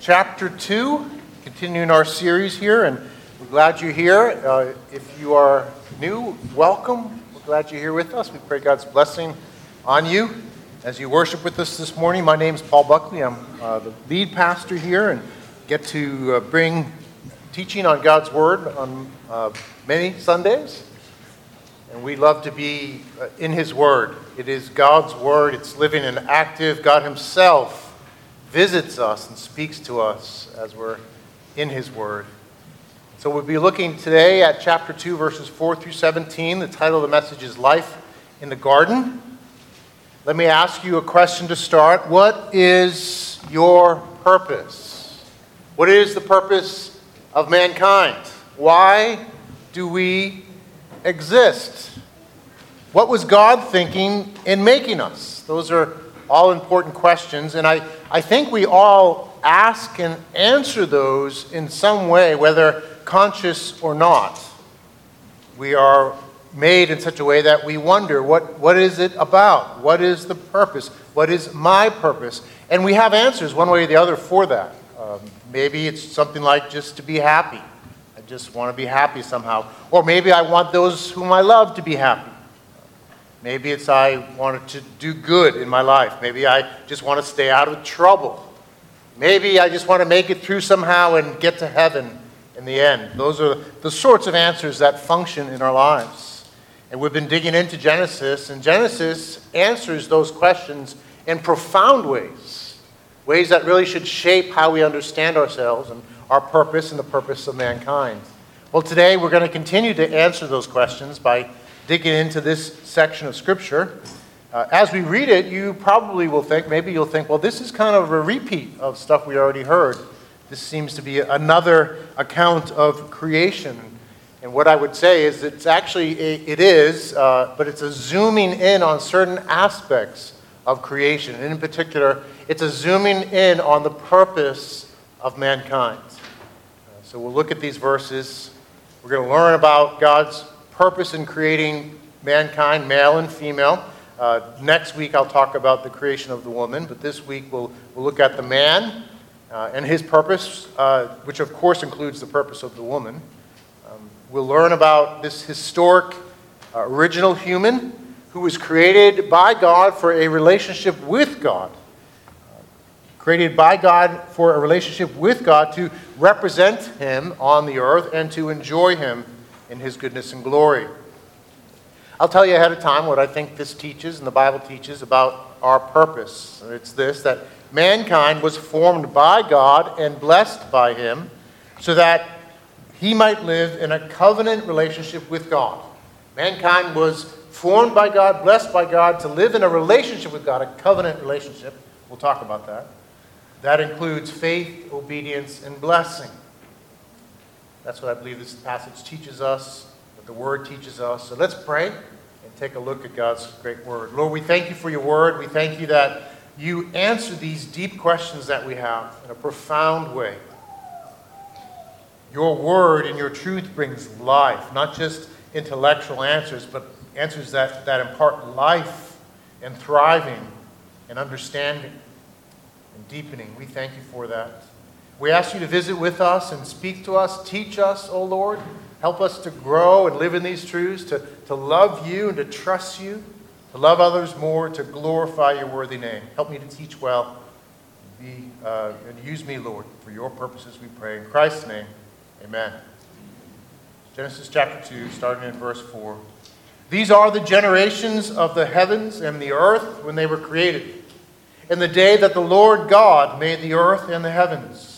chapter 2, continuing our series here, and we're glad you're here. Uh, if you are new, welcome. We're glad you're here with us. We pray God's blessing on you as you worship with us this morning. My name is Paul Buckley. I'm uh, the lead pastor here and get to uh, bring teaching on God's Word on uh, many Sundays. And we love to be uh, in His Word. It is God's Word, it's living and active. God Himself visits us and speaks to us as we're in His Word. So we'll be looking today at chapter 2, verses 4 through 17. The title of the message is Life in the Garden. Let me ask you a question to start. What is your purpose? What is the purpose of mankind? Why do we exist? What was God thinking in making us? Those are all important questions, and I, I think we all ask and answer those in some way, whether conscious or not. We are made in such a way that we wonder what, what is it about? What is the purpose? What is my purpose? And we have answers one way or the other for that. Um, maybe it's something like just to be happy. I just want to be happy somehow. Or maybe I want those whom I love to be happy. Maybe it's I wanted to do good in my life. Maybe I just want to stay out of trouble. Maybe I just want to make it through somehow and get to heaven in the end. Those are the sorts of answers that function in our lives. And we've been digging into Genesis, and Genesis answers those questions in profound ways, ways that really should shape how we understand ourselves and our purpose and the purpose of mankind. Well, today we're going to continue to answer those questions by digging into this section of Scripture. Uh, as we read it, you probably will think, maybe you'll think, well, this is kind of a repeat of stuff we already heard. This seems to be another account of creation. And what I would say is it's actually, it is, uh, but it's a zooming in on certain aspects of creation. And in particular, it's a zooming in on the purpose of mankind. Uh, so we'll look at these verses. We're going to learn about God's purpose in creating mankind, male and female. Uh, next week, I'll talk about the creation of the woman, but this week, we'll, we'll look at the man uh, and his purpose, uh, which of course includes the purpose of the woman. Um, we'll learn about this historic uh, original human who was created by God for a relationship with God. Created by God for a relationship with God to represent Him on the earth and to enjoy Him in his goodness and glory. I'll tell you ahead of time what I think this teaches and the Bible teaches about our purpose. It's this that mankind was formed by God and blessed by him so that he might live in a covenant relationship with God. Mankind was formed by God, blessed by God to live in a relationship with God, a covenant relationship. We'll talk about that. That includes faith, obedience, and blessing. That's what I believe this passage teaches us, what the Word teaches us. So let's pray and take a look at God's great Word. Lord, we thank you for your Word. We thank you that you answer these deep questions that we have in a profound way. Your Word and your truth brings life, not just intellectual answers, but answers that, that impart life and thriving and understanding and deepening. We thank you for that. We ask you to visit with us and speak to us, teach us, O oh Lord. Help us to grow and live in these truths, to, to love you and to trust you, to love others more, to glorify your worthy name. Help me to teach well. Be, uh, and use me, Lord, for your purposes, we pray. In Christ's name, amen. Genesis chapter 2, starting in verse 4. These are the generations of the heavens and the earth when they were created, in the day that the Lord God made the earth and the heavens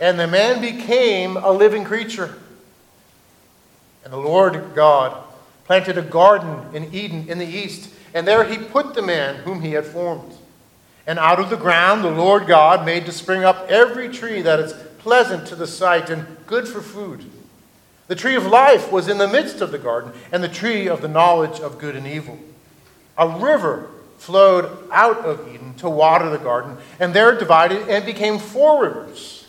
and the man became a living creature. And the Lord God planted a garden in Eden in the east, and there he put the man whom he had formed. And out of the ground the Lord God made to spring up every tree that is pleasant to the sight and good for food. The tree of life was in the midst of the garden, and the tree of the knowledge of good and evil. A river flowed out of Eden to water the garden, and there divided and became four rivers.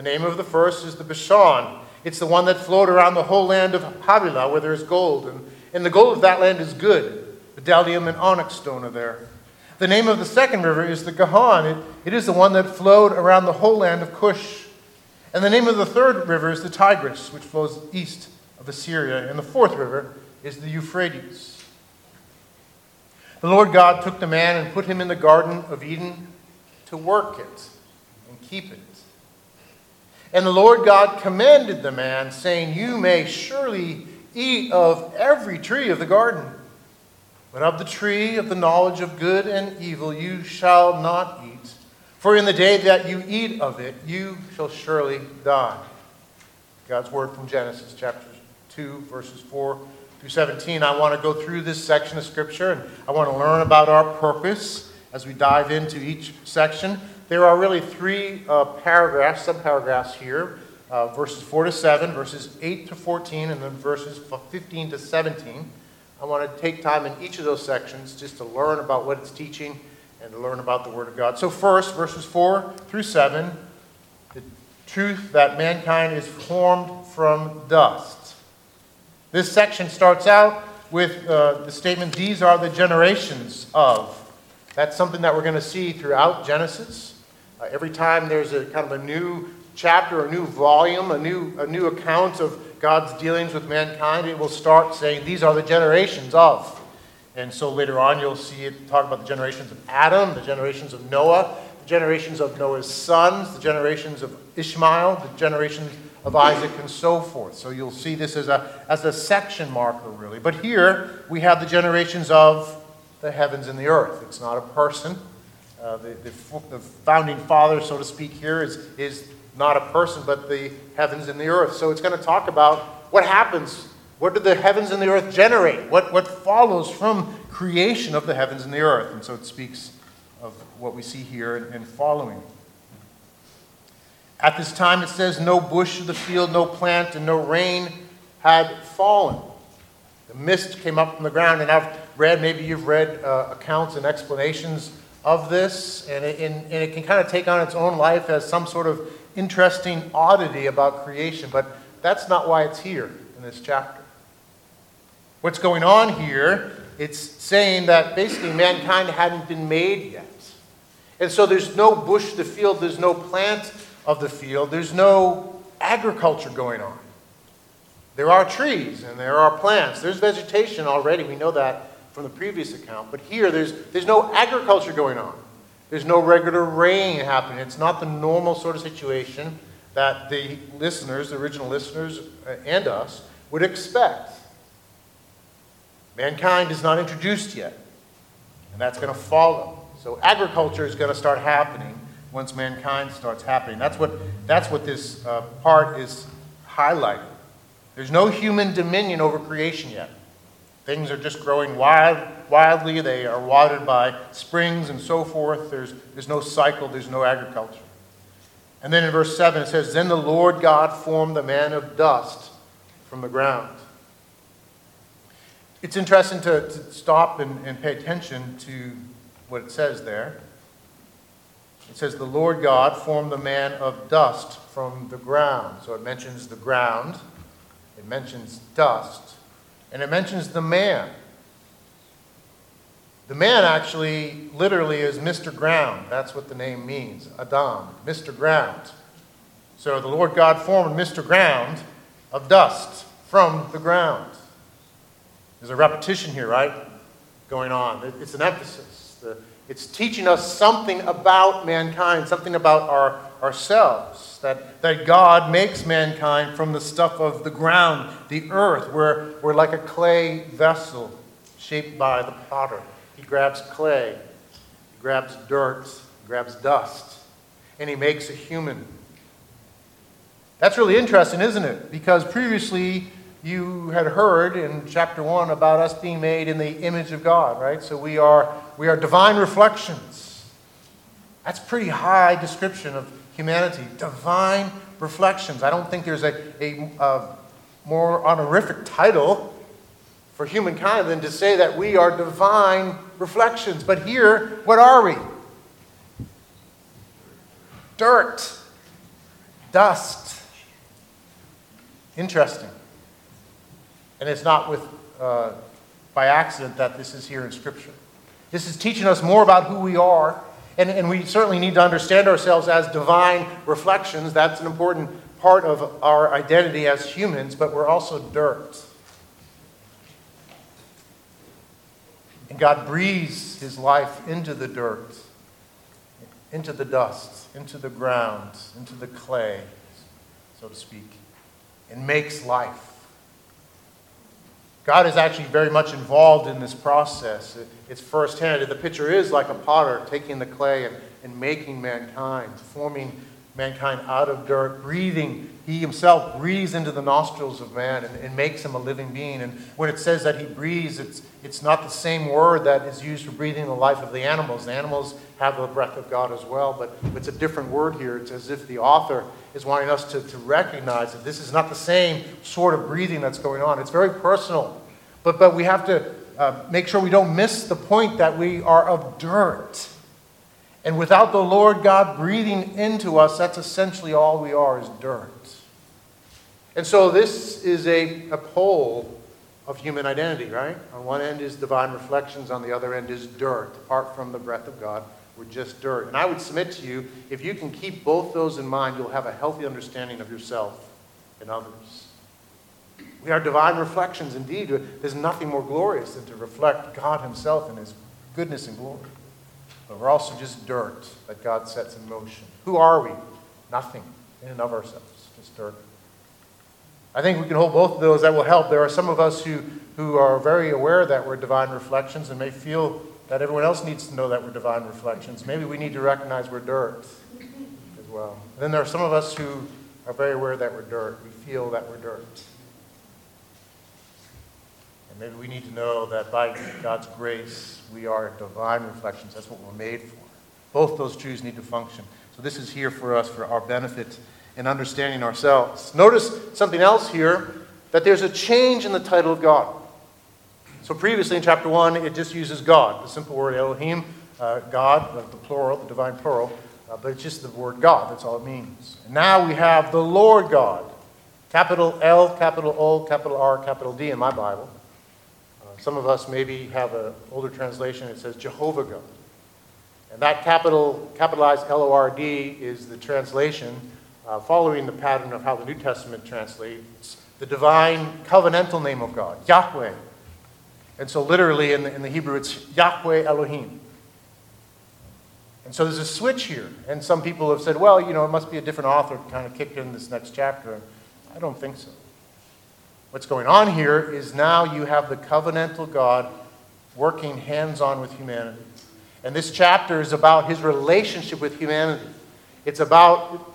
The name of the first is the Pishon. It's the one that flowed around the whole land of Havilah, where there is gold, and, and the gold of that land is good. Bdellium and onyx stone are there. The name of the second river is the Gihon. It, it is the one that flowed around the whole land of Cush. And the name of the third river is the Tigris, which flows east of Assyria. And the fourth river is the Euphrates. The Lord God took the man and put him in the Garden of Eden to work it and keep it. And the Lord God commanded the man, saying, You may surely eat of every tree of the garden, but of the tree of the knowledge of good and evil you shall not eat. For in the day that you eat of it, you shall surely die. God's word from Genesis chapter 2, verses 4 through 17. I want to go through this section of Scripture and I want to learn about our purpose as we dive into each section. There are really three uh, paragraphs, subparagraphs here uh, verses 4 to 7, verses 8 to 14, and then verses 15 to 17. I want to take time in each of those sections just to learn about what it's teaching and to learn about the Word of God. So, first, verses 4 through 7, the truth that mankind is formed from dust. This section starts out with uh, the statement, These are the generations of. That's something that we're going to see throughout Genesis. Uh, every time there's a kind of a new chapter, a new volume, a new, a new account of God's dealings with mankind, it will start saying, These are the generations of. And so later on, you'll see it talk about the generations of Adam, the generations of Noah, the generations of Noah's sons, the generations of Ishmael, the generations of Isaac, and so forth. So you'll see this as a, as a section marker, really. But here we have the generations of the heavens and the earth. It's not a person. Uh, the, the, the, founding father, so to speak, here is, is not a person, but the heavens and the earth. So it's going to talk about what happens what do the heavens and the earth generate? What, what follows from creation of the heavens and the earth? And so it speaks of what we see here and, and following. At this time, it says, No bush of the field, no plant, and no rain had fallen. The mist came up from the ground, and I've read, maybe you've read uh, accounts and explanations of this, and it, and, and it can kind of take on its own life as some sort of interesting oddity about creation, but that's not why it's here in this chapter. What's going on here, it's saying that basically mankind hadn't been made yet. And so there's no bush the field, there's no plant of the field, there's no agriculture going on. There are trees and there are plants. There's vegetation already. We know that from the previous account. But here, there's, there's no agriculture going on. There's no regular rain happening. It's not the normal sort of situation that the listeners, the original listeners, uh, and us would expect. Mankind is not introduced yet, and that's going to follow. So agriculture is going to start happening once mankind starts happening. That's what, that's what this uh, part is highlighting. There's no human dominion over creation yet. Things are just growing wild, wildly. They are watered by springs and so forth. There's, there's no cycle, there's no agriculture. And then in verse 7 it says, Then the Lord God formed the man of dust from the ground it's interesting to, to stop and, and pay attention to what it says there. It says, The Lord God formed the man of dust from the ground. So it mentions the ground, it mentions dust, and it mentions the man. The man actually literally is Mr. Ground. That's what the name means Adam, Mr. Ground. So the Lord God formed Mr. Ground of dust from the ground. There's a repetition here, right? Going on. It's an emphasis. It's teaching us something about mankind, something about our, ourselves. That, that God makes mankind from the stuff of the ground, the earth. We're, we're like a clay vessel shaped by the potter. He grabs clay, he grabs dirt, he grabs dust, and he makes a human. That's really interesting, isn't it? Because previously, you had heard in chapter 1 about us being made in the image of God, right? So we are, we are divine reflections. That's pretty high description of humanity. Divine reflections. I don't think there's a, a, a more honorific title for humankind than to say that we are divine reflections. But here, what are we? Dirt, dust. Interesting. And it's not with, uh, by accident that this is here in Scripture. This is teaching us more about who we are. And, and we certainly need to understand ourselves as divine reflections. That's an important part of our identity as humans, but we're also dirt. And God breathes his life into the dirt, into the dust, into the ground, into the clay, so to speak, and makes life. God is actually very much involved in this process. It's firsthand. The picture is like a potter taking the clay and, and making mankind, forming mankind out of dirt, breathing. He himself breathes into the nostrils of man and, and, makes him a living being. And when it says that he breathes, it's, it's not the same word that is used for breathing the life of the animals. The animals have the breath of God as well, but it's a different word here. It's as if the author is wanting us to, to recognize that this is not the same sort of breathing that's going on. It's very personal. But, but we have to uh, make sure we don't miss the point that we are of dirt. And without the Lord God breathing into us, that's essentially all we are is dirt. And so this is a, a pole of human identity, right? On one end is divine reflections, on the other end is dirt. Apart from the breath of God, we're just dirt. And I would submit to you, if you can keep both those in mind, you'll have a healthy understanding of yourself and others. We are divine reflections indeed. There's nothing more glorious than to reflect God Himself in His goodness and glory. But we're also just dirt that God sets in motion. Who are we? Nothing in and of ourselves, just dirt. I think we can hold both of those. That will help. There are some of us who, who are very aware that we're divine reflections and may feel that everyone else needs to know that we're divine reflections. Maybe we need to recognize we're dirt as well. And then there are some of us who are very aware that we're dirt. We feel that we're dirt. Maybe we need to know that by God's grace, we are divine reflections. That's what we're made for. Both those truths need to function. So this is here for us for our benefit in understanding ourselves. Notice something else here that there's a change in the title of God. So previously in chapter 1, it just uses God, the simple word Elohim, uh, God, the, plural, the divine plural, uh, but it's just the word God. That's all it means. And now we have the Lord God, capital L, capital O, capital R, capital D in my Bible. Some of us maybe have an older translation that says Jehovah God. And that capital, capitalized L O R D is the translation uh, following the pattern of how the New Testament translates the divine covenantal name of God, Yahweh. And so, literally in the, in the Hebrew, it's Yahweh Elohim. And so there's a switch here. And some people have said, well, you know, it must be a different author kind of kicked in this next chapter. I don't think so. What's going on here is now you have the covenantal God working hands on with humanity. And this chapter is about his relationship with humanity. It's about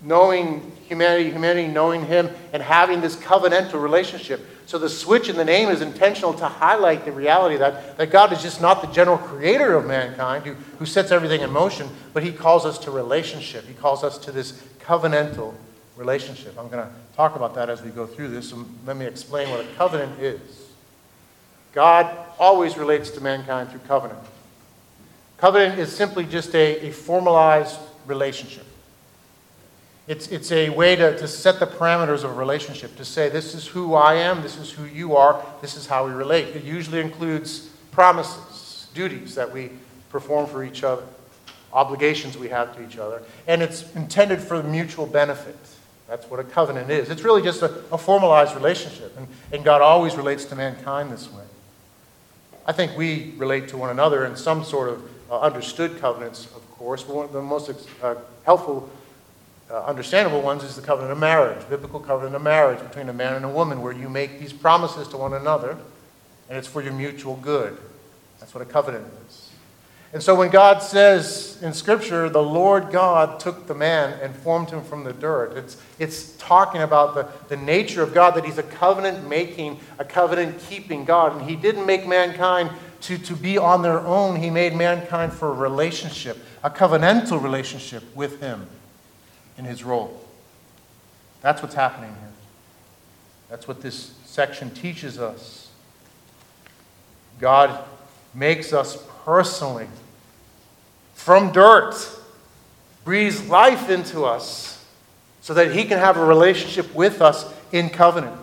knowing humanity, humanity knowing him, and having this covenantal relationship. So the switch in the name is intentional to highlight the reality that, that God is just not the general creator of mankind who, who sets everything in motion, but he calls us to relationship. He calls us to this covenantal relationship. I'm going to talk about that as we go through this. So let me explain what a covenant is. God always relates to mankind through covenant. Covenant is simply just a, a formalized relationship. It's, it's a way to, to set the parameters of a relationship, to say, this is who I am, this is who you are, this is how we relate. It usually includes promises, duties that we perform for each other, obligations we have to each other, and it's intended for mutual benefit. That's what a covenant is. It's really just a, a formalized relationship, and, and God always relates to mankind this way. I think we relate to one another in some sort of uh, understood covenants, of course, but one of the most uh, helpful, uh, understandable ones is the covenant of marriage, biblical covenant of marriage between a man and a woman, where you make these promises to one another, and it's for your mutual good. That's what a covenant is. And so when God says in Scripture, the Lord God took the man and formed him from the dirt, it's, it's talking about the, the nature of God, that he's a covenant making, a covenant keeping God. And he didn't make mankind to, to be on their own. He made mankind for a relationship, a covenantal relationship with Him in His role. That's what's happening here. That's what this section teaches us. God makes us personally from dirt, breathes life into us so that He can have a relationship with us in covenant.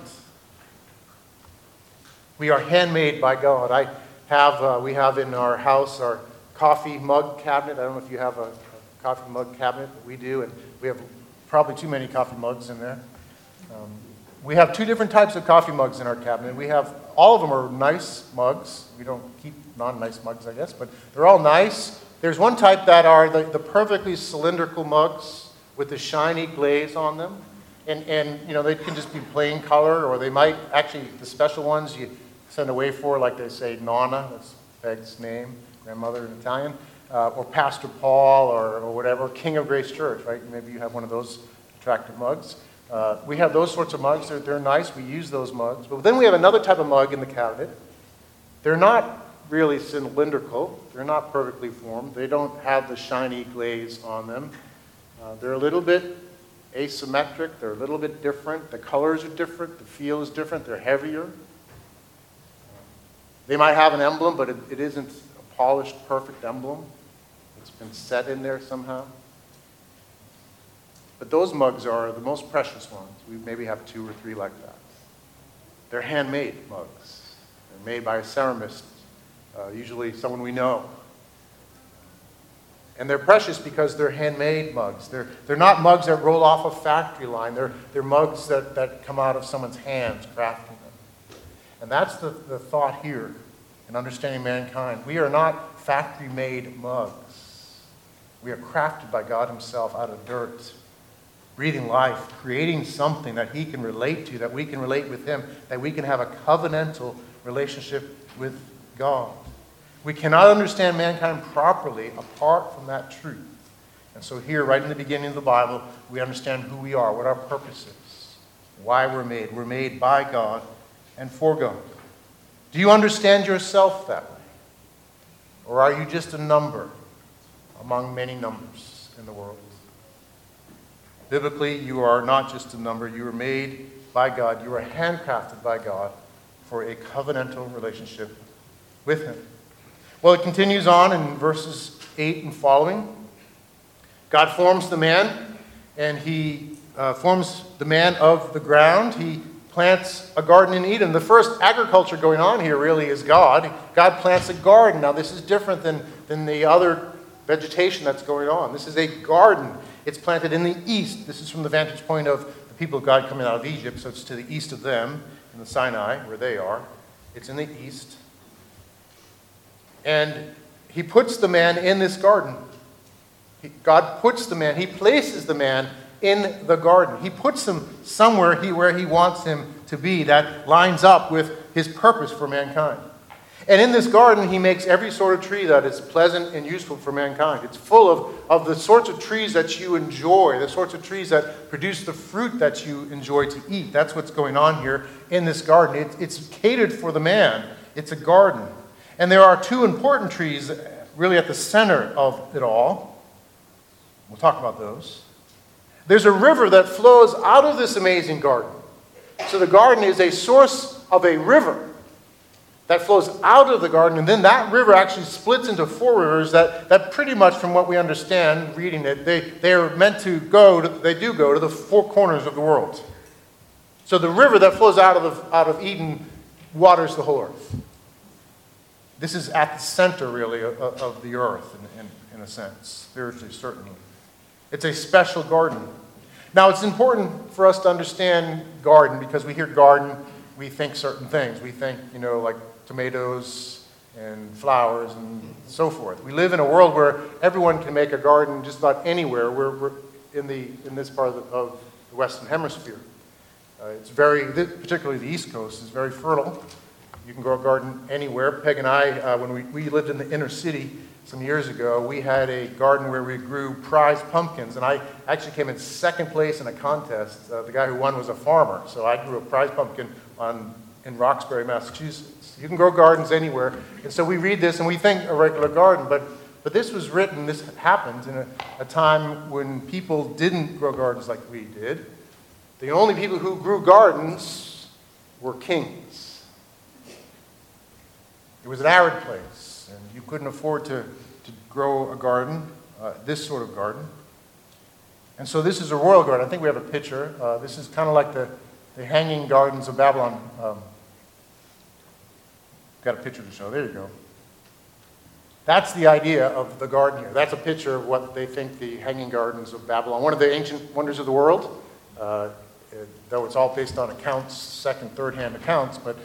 We are handmade by God. I have, uh, we have in our house our coffee mug cabinet. I don't know if you have a, a coffee mug cabinet, but we do, and we have probably too many coffee mugs in there. Um, we have two different types of coffee mugs in our cabinet. We have, all of them are nice mugs. We don't keep non nice mugs, I guess, but they're all nice. There's one type that are the, the perfectly cylindrical mugs with the shiny glaze on them. And, and, you know, they can just be plain color, or they might actually, the special ones you send away for, like they say, Nonna, that's Peg's name, grandmother in Italian, uh, or Pastor Paul, or, or whatever, King of Grace Church, right? Maybe you have one of those attractive mugs. Uh, we have those sorts of mugs. They're, they're nice. We use those mugs. But then we have another type of mug in the cabinet. They're not really cylindrical. They're not perfectly formed. They don't have the shiny glaze on them. Uh, they're a little bit asymmetric. They're a little bit different. The colors are different. The feel is different. They're heavier. They might have an emblem, but it, it isn't a polished, perfect emblem. It's been set in there somehow. But those mugs are the most precious ones. We maybe have two or three like that. They're handmade mugs. They're made by a ceramist, uh, usually someone we know. And they're precious because they're handmade mugs. They're, they're not mugs that roll off a factory line. They're, they're mugs that, that come out of someone's hands crafting them. And that's the, the thought here in understanding mankind. We are not factory made mugs. We are crafted by God Himself out of dirt, breathing life, creating something that He can relate to, that we can relate with Him, that we can have a covenantal relationship with God. We cannot understand mankind properly apart from that truth. And so, here, right in the beginning of the Bible, we understand who we are, what our purpose is, why we're made. We're made by God and for God. Do you understand yourself that way? Or are you just a number among many numbers in the world? Biblically, you are not just a number. You are made by God. You are handcrafted by God for a covenantal relationship with Him. Well, it continues on in verses 8 and following. God forms the man, and he uh, forms the man of the ground. He plants a garden in Eden. The first agriculture going on here really is God. God plants a garden. Now, this is different than, than the other vegetation that's going on. This is a garden. It's planted in the east. This is from the vantage point of the people of God coming out of Egypt, so it's to the east of them in the Sinai, where they are. It's in the east. And he puts the man in this garden. He, God puts the man, he places the man in the garden. He puts him somewhere he, where he wants him to be that lines up with his purpose for mankind. And in this garden, he makes every sort of tree that is pleasant and useful for mankind. It's full of, of the sorts of trees that you enjoy, the sorts of trees that produce the fruit that you enjoy to eat. That's what's going on here in this garden. It, it's catered for the man, it's a garden. And there are two important trees really at the center of it all. We'll talk about those. There's a river that flows out of this amazing garden. So the garden is a source of a river that flows out of the garden, and then that river actually splits into four rivers that, that pretty much, from what we understand reading it, they, they are meant to go, to, they do go to the four corners of the world. So the river that flows out of, the, out of Eden waters the whole earth. This is at the center, really, of, of the earth, in, in, in a sense, spiritually, certainly. It's a special garden. Now, it's important for us to understand garden because we hear garden, we think certain things. We think, you know, like tomatoes and flowers and so forth. We live in a world where everyone can make a garden just about anywhere. We're, we're in, the, in this part of the, of the Western Hemisphere. Uh, it's very, particularly the East Coast, is very fertile. You can grow a garden anywhere. Peg and I, uh, when we, we lived in the inner city some years ago, we had a garden where we grew prize pumpkins. And I actually came in second place in a contest. Uh, the guy who won was a farmer. So I grew a prize pumpkin on in Roxbury, Massachusetts. You can grow gardens anywhere. And so we read this and we think a regular garden, but, but this was written, this happened in a, a time when people didn't grow gardens like we did. The only people who grew gardens were kings. It was an arid place, and you couldn't afford to, to grow a garden, uh, this sort of garden. And so this is a royal garden. I think we have a picture. Uh, this is kind of like the, the hanging gardens of Babylon. Um, got a picture to show. There you go. That's the idea of the garden here. That's a picture of what they think the hanging gardens of Babylon, one of the ancient wonders of the world, uh, though it's all based on accounts, second, third hand accounts, but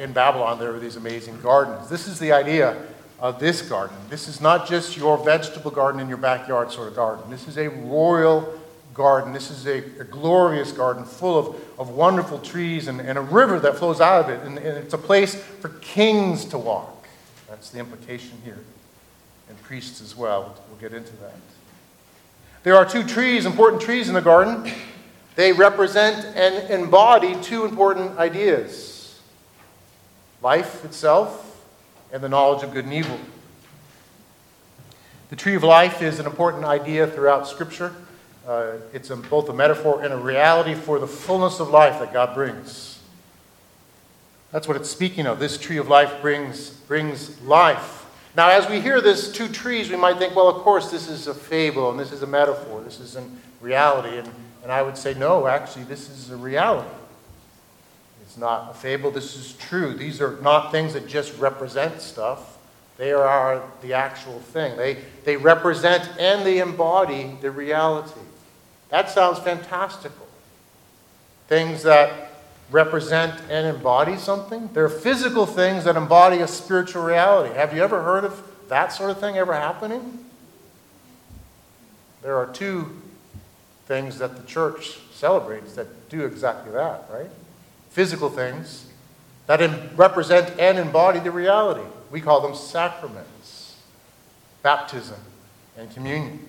in Babylon there were these amazing gardens. This is the idea of this garden. This is not just your vegetable garden in your backyard sort of garden. This is a royal garden. This is a, a glorious garden full of, of wonderful trees and, and a river that flows out of it. And, and it's a place for kings to walk. That's the implication here. And priests as well. We'll get into that. There are two trees, important trees in the garden. They represent and embody two important ideas life itself and the knowledge of good and evil. The tree of life is an important idea throughout Scripture. Uh, it's a, both a metaphor and a reality for the fullness of life that God brings. That's what it's speaking of. This tree of life brings, brings life. Now, as we hear this two trees, we might think, well, of course, this is a fable and this is a metaphor. This isn't reality. And, and I would say, no, actually, this is a reality. It's not a fable, this is true. These are not things that just represent stuff, they are the actual thing. They, they represent and they embody the reality. That sounds fantastical. Things that represent and embody something. They're physical things that embody a spiritual reality. Have you ever heard of that sort of thing ever happening? There are two things that the church celebrates that do exactly that, right? physical things that represent and embody the reality. We call them sacraments baptism and communion.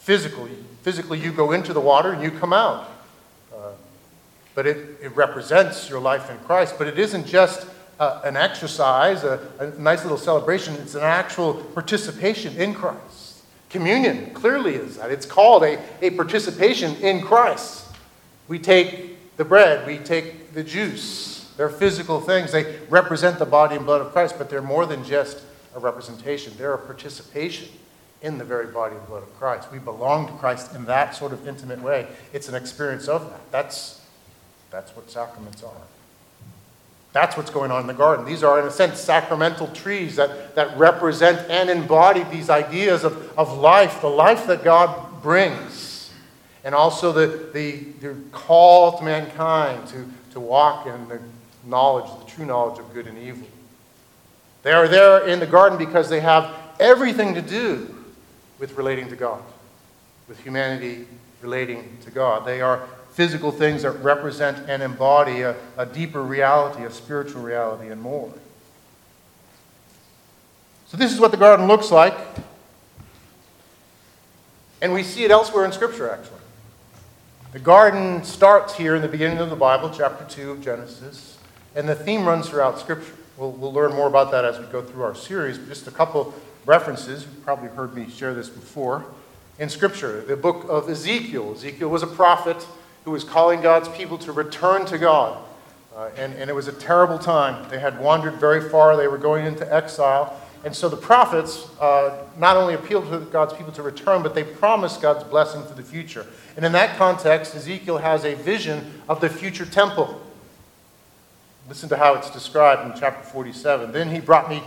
Physically, physically, you go into the water and you come out. Uh, but it, it represents your life in Christ. But it isn't just uh, an exercise, a, a nice little celebration, it's an actual participation in Christ. Communion clearly is that. It's called a, a participation in Christ. We take the bread, we take the juice. They're physical things. They represent the body and blood of Christ, but they're more than just a representation. They're a participation in the very body and blood of Christ. We belong to Christ in that sort of intimate way. It's an experience of that. That's, that's what sacraments are. That's what's going on in the garden. These are, in a sense, sacramental trees that, that represent and embody these ideas of, of life, the life that God brings and also the, the, the call to mankind to, to walk in the knowledge, the true knowledge of good and evil. They are there in the garden because they have everything to do with relating to God, with humanity relating to God. They are physical things that represent and embody a, a deeper reality, a spiritual reality, and more. So, this is what the garden looks like. And we see it elsewhere in Scripture, actually. The garden starts here in the beginning of the Bible, chapter 2 of Genesis, and the theme runs throughout Scripture. We'll, we'll learn more about that as we go through our series, but just a couple references. You've probably heard me share this before. In Scripture, the book of Ezekiel. Ezekiel was a prophet who was calling God's people to return to God. Uh, and, and it was a terrible time. They had wandered very far, they were going into exile. And so the prophets uh, not only appealed to God's people to return, but they promised God's blessing for the future. And in that context, Ezekiel has a vision of the future temple. Listen to how it's described in chapter 47. Then he brought me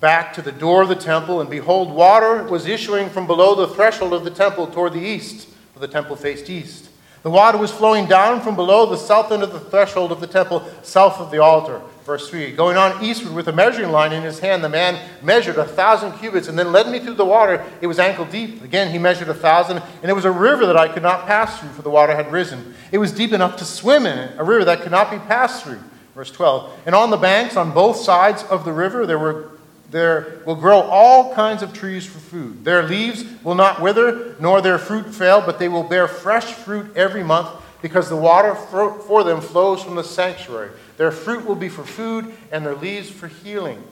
back to the door of the temple, and behold, water was issuing from below the threshold of the temple toward the east, for the temple faced east. The water was flowing down from below the south end of the threshold of the temple, south of the altar. Verse 3 Going on eastward with a measuring line in his hand, the man measured a thousand cubits and then led me through the water. It was ankle deep. Again, he measured a thousand, and it was a river that I could not pass through, for the water had risen. It was deep enough to swim in it, a river that could not be passed through. Verse 12 And on the banks, on both sides of the river, there were there will grow all kinds of trees for food. Their leaves will not wither, nor their fruit fail, but they will bear fresh fruit every month. because the water for them flows from the sanctuary. Their fruit will be for food, and their leaves for healing.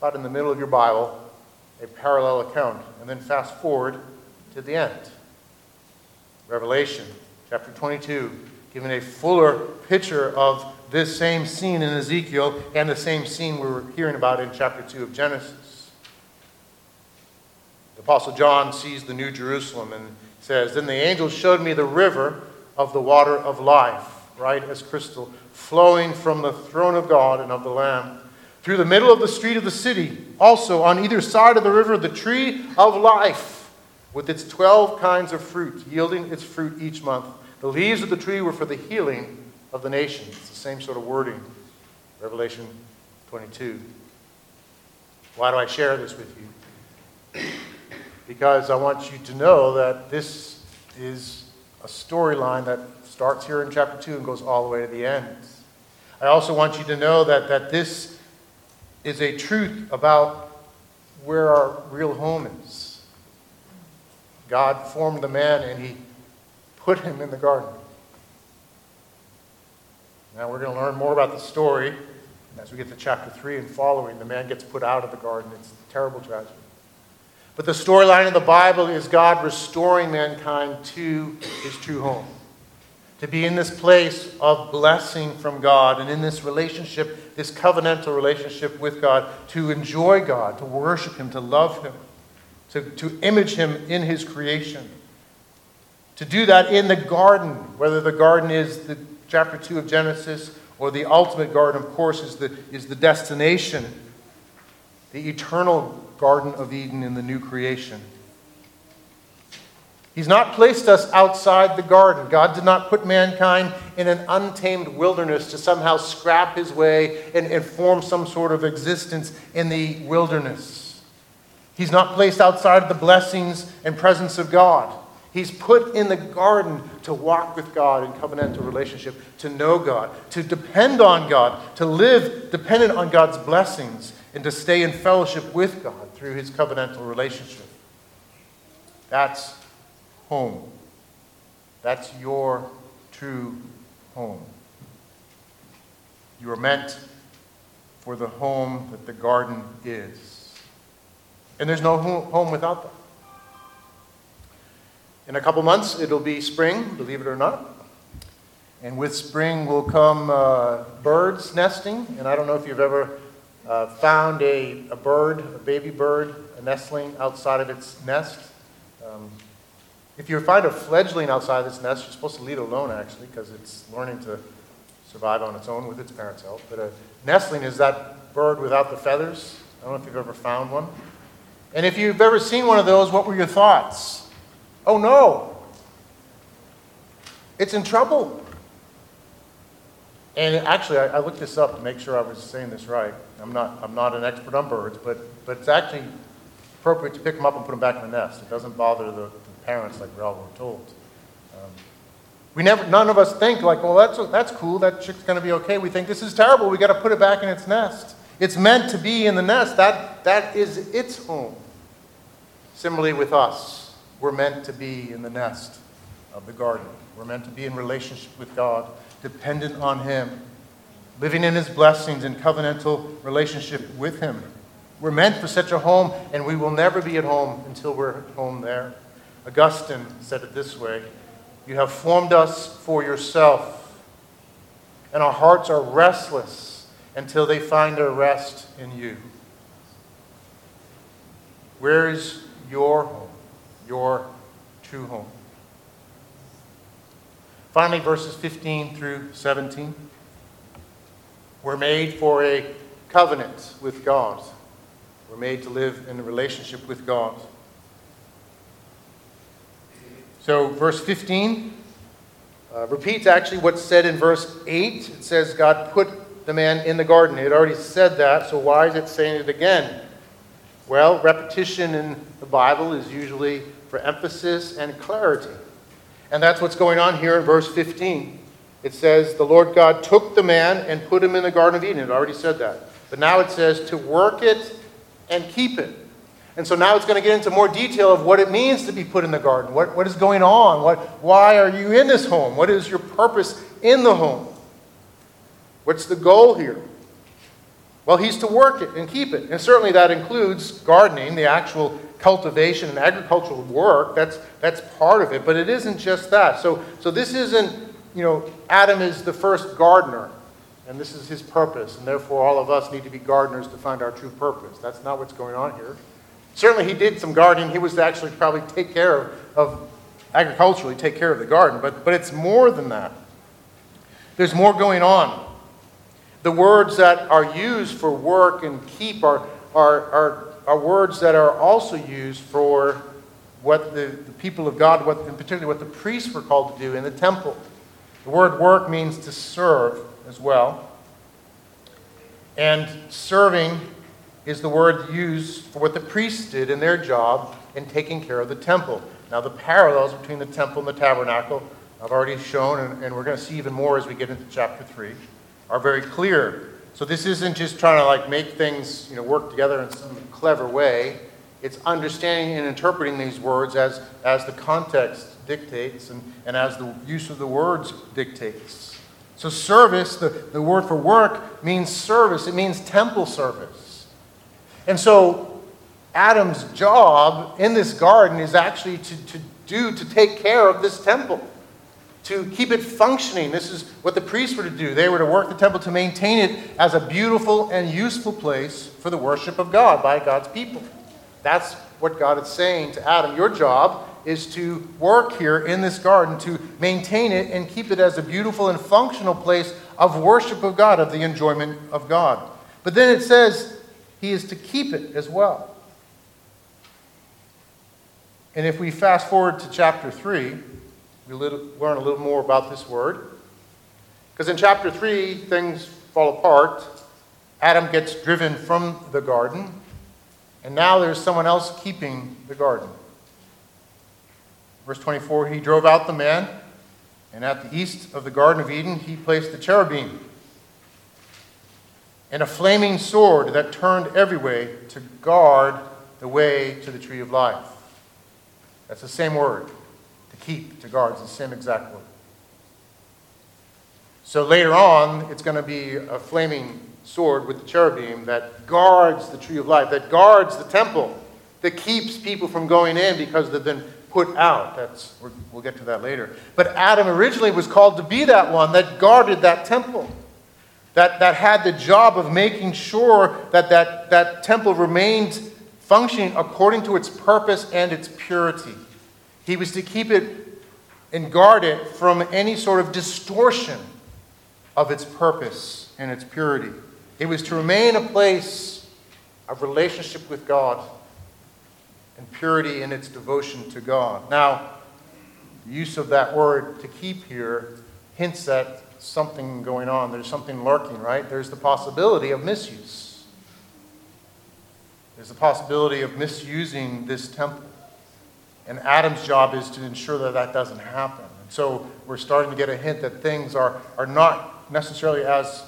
But in the middle of your Bible, a parallel account. And then fast forward to the end. Revelation chapter 22, giving a fuller picture of this same scene in Ezekiel and the same scene we were hearing about in chapter 2 of Genesis. The Apostle John sees the New Jerusalem and says, Then the angel showed me the river of the water of life, right as crystal, flowing from the throne of God and of the Lamb. Through the middle of the street of the city, also on either side of the river, the tree of life, with its 12 kinds of fruit, yielding its fruit each month. The leaves of the tree were for the healing of the nations. It's the same sort of wording, Revelation 22. Why do I share this with you? Because I want you to know that this is a storyline that starts here in chapter 2 and goes all the way to the end. I also want you to know that, that this is a truth about where our real home is. God formed the man and he put him in the garden. Now we're going to learn more about the story as we get to chapter 3 and following. The man gets put out of the garden. It's a terrible tragedy. But the storyline of the Bible is God restoring mankind to his true home. To be in this place of blessing from God and in this relationship, this covenantal relationship with God, to enjoy God, to worship Him, to love Him, to, to image Him in His creation. To do that in the garden, whether the garden is the chapter 2 of Genesis or the ultimate garden, of course, is the, is the destination, the eternal Garden of Eden in the new creation. He's not placed us outside the garden. God did not put mankind in an untamed wilderness to somehow scrap his way and, and form some sort of existence in the wilderness. He's not placed outside the blessings and presence of God. He's put in the garden to walk with God in covenantal relationship, to know God, to depend on God, to live dependent on God's blessings, and to stay in fellowship with God through his covenantal relationship. That's home. That's your true home. You are meant for the home that the garden is. And there's no home without that. In a couple months, it'll be spring, believe it or not. And with spring will come uh, birds nesting. And I don't know if you've ever uh, found a, a bird, a baby bird, a nestling outside of its nest. Um, if you find a fledgling outside of its nest, you're supposed to leave it alone, actually, because it's learning to survive on its own with its parents' help. But a nestling is that bird without the feathers. I don't know if you've ever found one. And if you've ever seen one of those, what were your thoughts? Oh no, it's in trouble. And actually, I, I, looked this up to make sure I was saying this right. I'm not, I'm not an expert on birds, but, but it's actually appropriate to pick them up and put them back in the nest. It doesn't bother the, the parents like we all were told. Um, we never, none of us think like, well, that's, that's cool. That chick's going to be okay. We think this is terrible. We got to put it back in its nest. It's meant to be in the nest. That, that is its home. Similarly with us, we're meant to be in the nest of the garden. We're meant to be in relationship with God dependent on Him, living in His blessings in covenantal relationship with Him. We're meant for such a home, and we will never be at home until we're at home there. Augustine said it this way You have formed us for yourself, and our hearts are restless until they find their rest in you. Where is your home, your true home? Finally, verses 15 through 17. We're made for a covenant with God. We're made to live in a relationship with God. So, verse 15 uh, repeats actually what's said in verse 8. It says, God put the man in the garden. It already said that, so why is it saying it again? Well, repetition in the Bible is usually for emphasis and clarity. And that's what's going on here in verse 15. It says, The Lord God took the man and put him in the Garden of Eden. It already said that. But now it says, to work it and keep it. And so now it's going to get into more detail of what it means to be put in the garden. What, what is going on? What, why are you in this home? What is your purpose in the home? What's the goal here? Well, he's to work it and keep it. And certainly that includes gardening, the actual cultivation and agricultural work. That's, that's part of it. But it isn't just that. So, so this isn't, you know, Adam is the first gardener, and this is his purpose. And therefore, all of us need to be gardeners to find our true purpose. That's not what's going on here. Certainly, he did some gardening. He was actually probably take care of, of agriculturally, take care of the garden. But, but it's more than that. There's more going on. The words that are used for work and keep are, are, are, are words that are also used for what the, the people of God, what, and particularly what the priests were called to do in the temple. The word work means to serve as well. And serving is the word used for what the priests did in their job in taking care of the temple. Now, the parallels between the temple and the tabernacle I've already shown, and, and we're going to see even more as we get into chapter 3, are very clear. So this isn't just trying to like make things you know, work together in some clever way. It's understanding and interpreting these words as, as the context dictates and, and as the use of the words dictates. So service, the, the word for work, means service. It means temple service. And so Adam's job in this garden is actually to, to do, to take care of this temple, to keep it functioning. This is what the priests were to do. They were to work the temple to maintain it as a beautiful and useful place for the worship of God by God's people. That's what God is saying to Adam. Your job is to work here in this garden to maintain it and keep it as a beautiful and functional place of worship of God, of the enjoyment of God. But then it says, he is to keep it as well. And if we fast forward to chapter 3, we learn a little more about this word. Because in chapter 3, things fall apart. Adam gets driven from the garden, and now there's someone else keeping the garden. Verse 24 He drove out the man, and at the east of the Garden of Eden, he placed the cherubim and a flaming sword that turned every way to guard the way to the tree of life. That's the same word. Keep, to guard, it's the same exact word. So later on, it's going to be a flaming sword with the cherubim that guards the tree of life, that guards the temple, that keeps people from going in because they've been put out. That's, we'll get to that later. But Adam originally was called to be that one that guarded that temple that, that had the job of making sure that, that that temple remained functioning according to its purpose and its purity. He was to keep it and guard it from any sort of distortion of its purpose and its purity. It was to remain a place of relationship with God and purity in its devotion to God. Now, use of that word to keep here hints at something going on. There's something lurking, right? There's the possibility of misuse. There's the possibility of misusing this temple. And Adam's job is to ensure that that doesn't happen. And so we're starting to get a hint that things are, are not necessarily as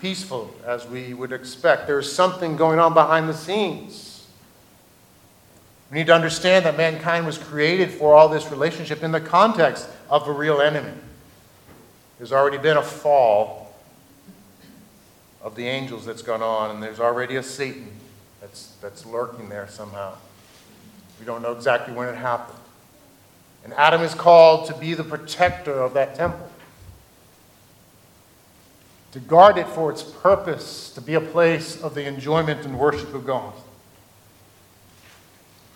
peaceful as we would expect. There's something going on behind the scenes. We need to understand that mankind was created for all this relationship in the context of a real enemy. There's already been a fall of the angels that's gone on, and there's already a Satan that's, that's lurking there somehow. We don't know exactly when it happened. And Adam is called to be the protector of that temple, to guard it for its purpose, to be a place of the enjoyment and worship of God.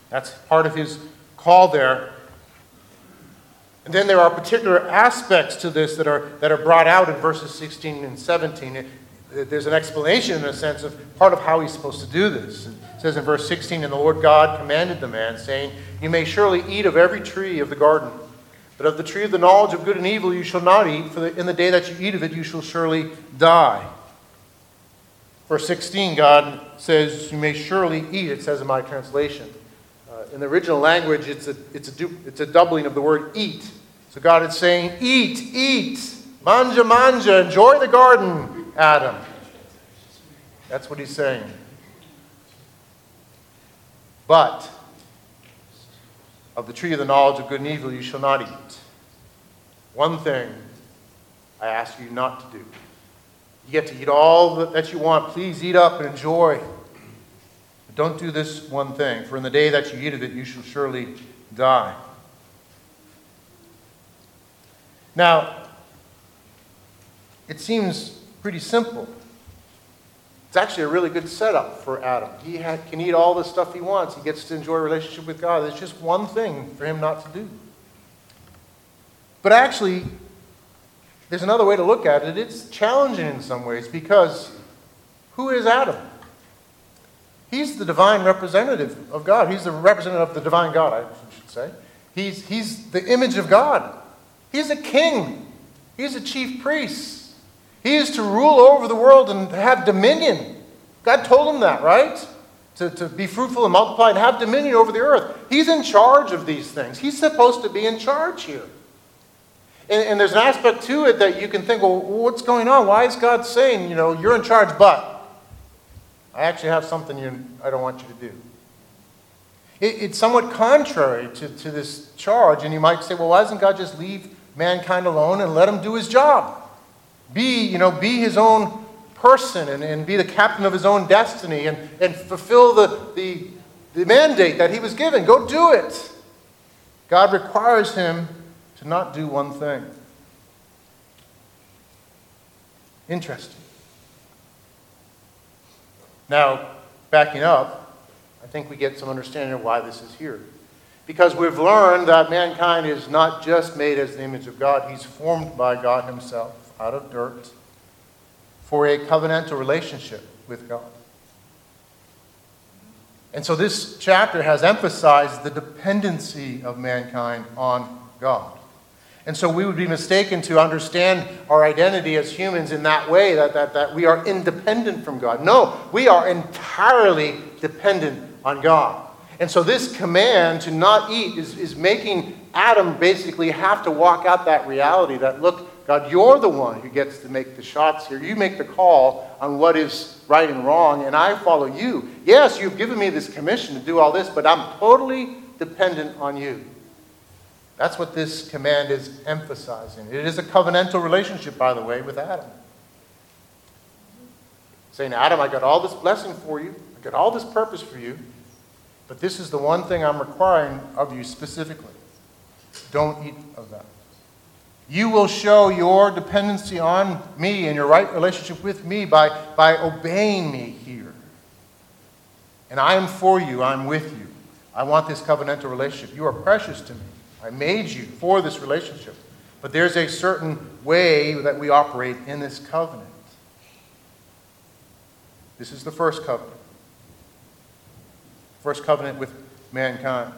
That's part of his call there and then there are particular aspects to this that are, that are brought out in verses 16 and 17. There's an explanation, in a sense, of part of how he's supposed to do this. It says in verse 16, And the Lord God commanded the man, saying, You may surely eat of every tree of the garden, but of the tree of the knowledge of good and evil you shall not eat, for in the day that you eat of it you shall surely die. Verse 16, God says, You may surely eat, it says in my translation uh, in the original language, it's a, it's, a du- it's a doubling of the word eat. So God is saying, Eat, eat, manja, manja, enjoy the garden, Adam. That's what he's saying. But of the tree of the knowledge of good and evil you shall not eat. One thing I ask you not to do. You get to eat all that you want. Please eat up and enjoy. But don't do this one thing, for in the day that you eat of it, you shall surely die. Now, it seems pretty simple. It's actually a really good setup for Adam. He can eat all the stuff he wants. He gets to enjoy a relationship with God. There's just one thing for him not to do. But actually, there's another way to look at it. It's challenging in some ways because who is Adam? He's the divine representative of God. He's the representative of the divine God, I should say. He's, he's the image of God. He's a king. He's a chief priest. He is to rule over the world and have dominion. God told him that, right? To, to be fruitful and multiply and have dominion over the earth. He's in charge of these things. He's supposed to be in charge here. And, and there's an aspect to it that you can think, well, what's going on? Why is God saying, you know, you're in charge, but I actually have something you, I don't want you to do? It, it's somewhat contrary to, to this charge, and you might say, well, why doesn't God just leave mankind alone and let him do his job? Be, you know, be his own person and, and be the captain of his own destiny and, and fulfill the, the, the mandate that he was given. Go do it. God requires him to not do one thing. Interesting. Now, backing up, I think we get some understanding of why this is here. Because we've learned that mankind is not just made as the image of God, he's formed by God himself out of dirt for a covenantal relationship with God. And so this chapter has emphasized the dependency of mankind on God. And so we would be mistaken to understand our identity as humans in that way, that, that, that we are independent from God. No, we are entirely dependent on God. And so this command to not eat is, is making Adam basically have to walk out that reality that, look, God, you're the one who gets to make the shots here. You make the call on what is right and wrong, and I follow you. Yes, you've given me this commission to do all this, but I'm totally dependent on you. That's what this command is emphasizing. It is a covenantal relationship, by the way, with Adam. Saying, Adam, I got all this blessing for you, I got all this purpose for you, but this is the one thing I'm requiring of you specifically. Don't eat of that. You will show your dependency on me and your right relationship with me by, by obeying me here. And I am for you, I'm with you. I want this covenantal relationship. You are precious to me. I made you for this relationship. But there's a certain way that we operate in this covenant. This is the first covenant. First covenant with mankind.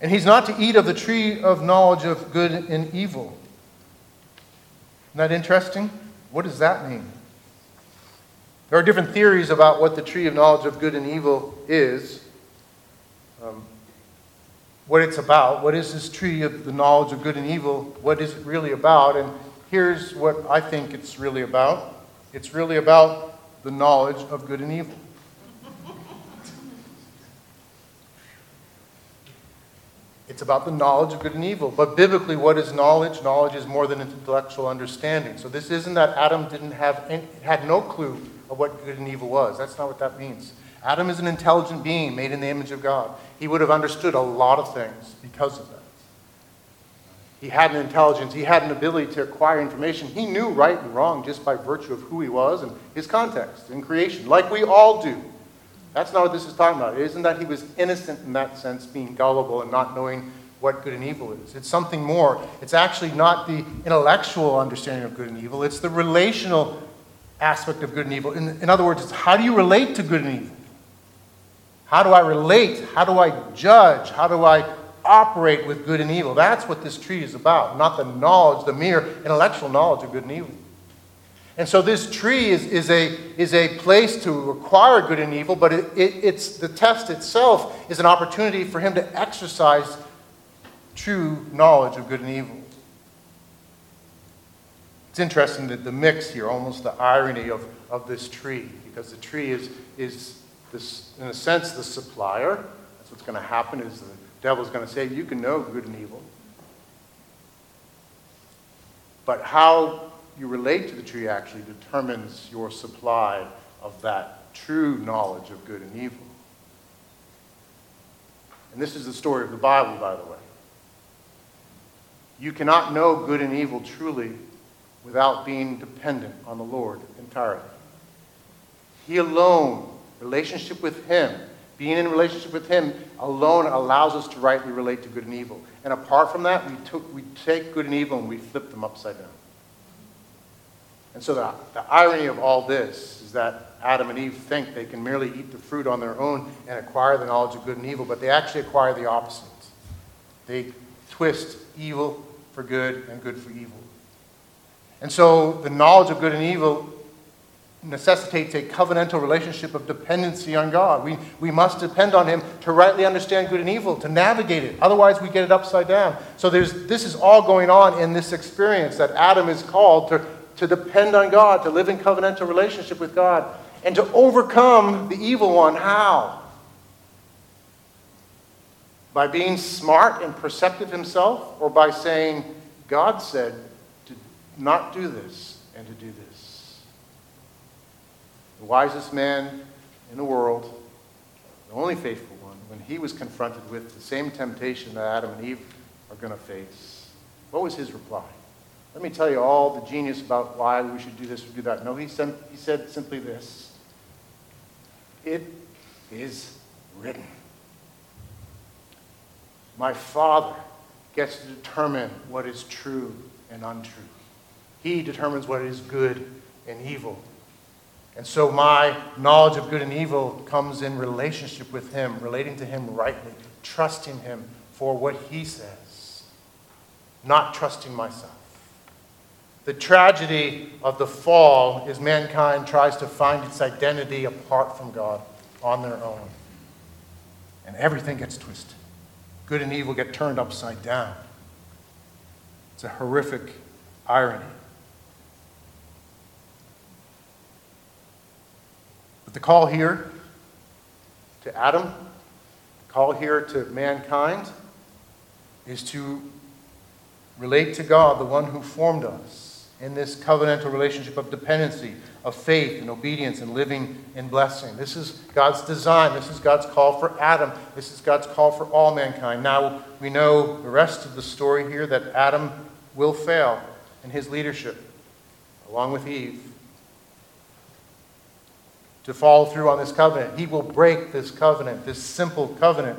And he's not to eat of the tree of knowledge of good and evil. Isn't that interesting? What does that mean? There are different theories about what the tree of knowledge of good and evil is. Um, what it's about. What is this tree of the knowledge of good and evil? What is it really about? And here's what I think it's really about it's really about the knowledge of good and evil. It's about the knowledge of good and evil. But biblically, what is knowledge? Knowledge is more than intellectual understanding. So this isn't that Adam didn't have any, had no clue of what good and evil was. That's not what that means. Adam is an intelligent being made in the image of God. He would have understood a lot of things because of that. He had an intelligence, he had an ability to acquire information. He knew right and wrong just by virtue of who he was and his context in creation, like we all do. That's not what this is talking about. It isn't that he was innocent in that sense, being gullible and not knowing what good and evil is. It's something more. It's actually not the intellectual understanding of good and evil, it's the relational aspect of good and evil. In, in other words, it's how do you relate to good and evil? How do I relate? How do I judge? How do I operate with good and evil? That's what this tree is about, not the knowledge, the mere intellectual knowledge of good and evil. And so this tree is, is, a, is a place to acquire good and evil, but it, it, it's, the test itself is an opportunity for him to exercise true knowledge of good and evil. It's interesting that the mix here, almost the irony of, of this tree, because the tree is, is this, in a sense, the supplier. That's what's going to happen is the devil's going to say, you can know good and evil. But how you relate to the tree actually determines your supply of that true knowledge of good and evil. And this is the story of the Bible, by the way. You cannot know good and evil truly without being dependent on the Lord entirely. He alone, relationship with Him, being in relationship with Him alone allows us to rightly relate to good and evil. And apart from that, we, took, we take good and evil and we flip them upside down. And so the, the irony of all this is that Adam and Eve think they can merely eat the fruit on their own and acquire the knowledge of good and evil, but they actually acquire the opposite. They twist evil for good and good for evil. And so the knowledge of good and evil necessitates a covenantal relationship of dependency on God. We, we must depend on Him to rightly understand good and evil, to navigate it. Otherwise, we get it upside down. So there's, this is all going on in this experience that Adam is called to, to depend on God, to live in covenantal relationship with God, and to overcome the evil one. How? By being smart and perceptive himself, or by saying, God said to not do this and to do this? The wisest man in the world, the only faithful one, when he was confronted with the same temptation that Adam and Eve are going to face, what was his reply? Let me tell you all the genius about why we should do this or do that. No, he, sent, he said simply this It is written. My Father gets to determine what is true and untrue. He determines what is good and evil. And so my knowledge of good and evil comes in relationship with Him, relating to Him rightly, trusting Him for what He says, not trusting myself. The tragedy of the fall is mankind tries to find its identity apart from God on their own. And everything gets twisted. Good and evil get turned upside down. It's a horrific irony. But the call here to Adam, the call here to mankind, is to relate to God, the one who formed us in this covenantal relationship of dependency, of faith and obedience and living in blessing. This is God's design. This is God's call for Adam. This is God's call for all mankind. Now, we know the rest of the story here that Adam will fail in his leadership, along with Eve, to follow through on this covenant. He will break this covenant, this simple covenant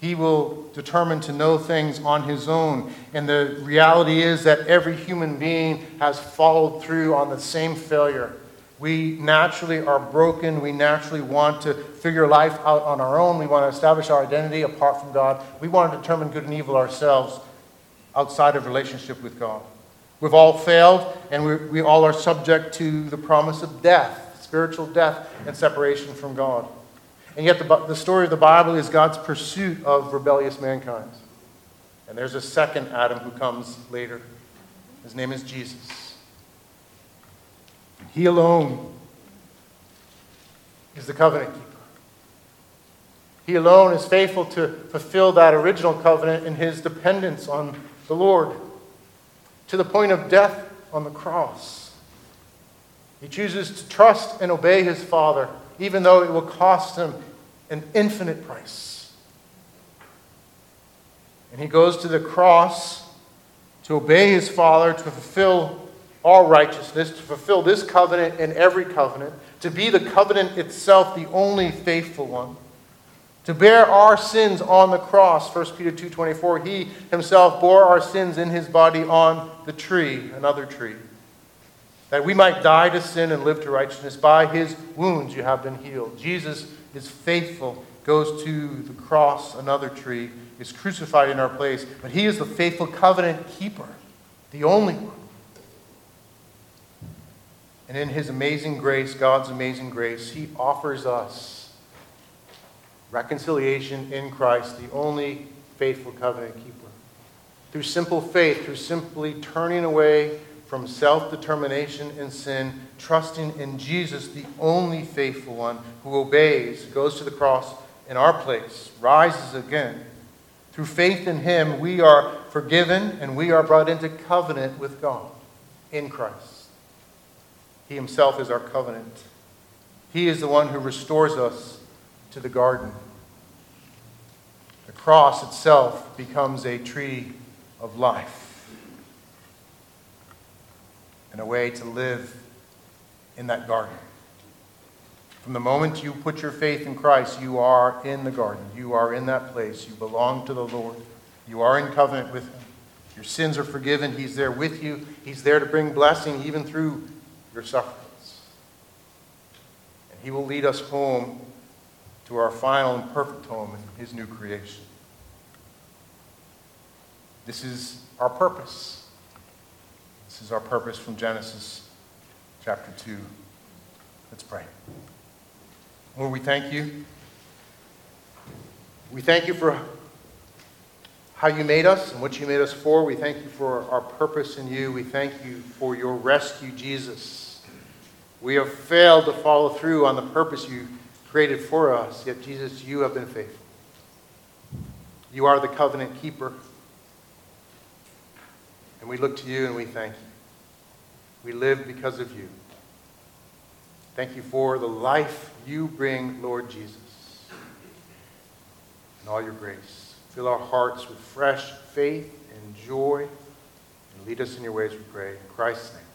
he will determine to know things on his own. And the reality is that every human being has followed through on the same failure. We naturally are broken. We naturally want to figure life out on our own. We want to establish our identity apart from God. We want to determine good and evil ourselves outside of relationship with God. We've all failed, and we, we all are subject to the promise of death, spiritual death, and separation from God. And yet, the, the story of the Bible is God's pursuit of rebellious mankind. And there's a second Adam who comes later. His name is Jesus. He alone is the covenant keeper. He alone is faithful to fulfill that original covenant in his dependence on the Lord to the point of death on the cross. He chooses to trust and obey his Father, even though it will cost him an infinite price. And he goes to the cross to obey his Father, to fulfill all righteousness, to fulfill this covenant and every covenant, to be the covenant itself, the only faithful one. To bear our sins on the cross, 1 Peter 2:24, he himself bore our sins in his body on the tree, another tree. That we might die to sin and live to righteousness. By his wounds you have been healed. Jesus is faithful, goes to the cross, another tree, is crucified in our place. But he is the faithful covenant keeper, the only one. And in his amazing grace, God's amazing grace, he offers us reconciliation in Christ, the only faithful covenant keeper. Through simple faith, through simply turning away from self determination and sin, trusting in Jesus, the only faithful one who obeys, goes to the cross in our place, rises again. Through faith in him, we are forgiven and we are brought into covenant with God in Christ. He himself is our covenant. He is the one who restores us to the garden. The cross itself becomes a tree of life and a way to live in that garden. From the moment you put your faith in Christ, you are in the garden. You are in that place. You belong to the Lord. You are in covenant with Him. Your sins are forgiven. He's there with you. He's there to bring blessing even through your sufferings. And He will lead us home to our final and perfect home in His new creation. This is our purpose. This is our purpose from Genesis chapter 2. Let's pray. Lord, we thank you. We thank you for how you made us and what you made us for. We thank you for our purpose in you. We thank you for your rescue, Jesus. We have failed to follow through on the purpose you created for us, yet, Jesus, you have been faithful. You are the covenant keeper. And we look to you and we thank you. We live because of you. Thank you for the life you bring, Lord Jesus, and all your grace. Fill our hearts with fresh faith and joy, and lead us in your ways, we pray. In Christ's name.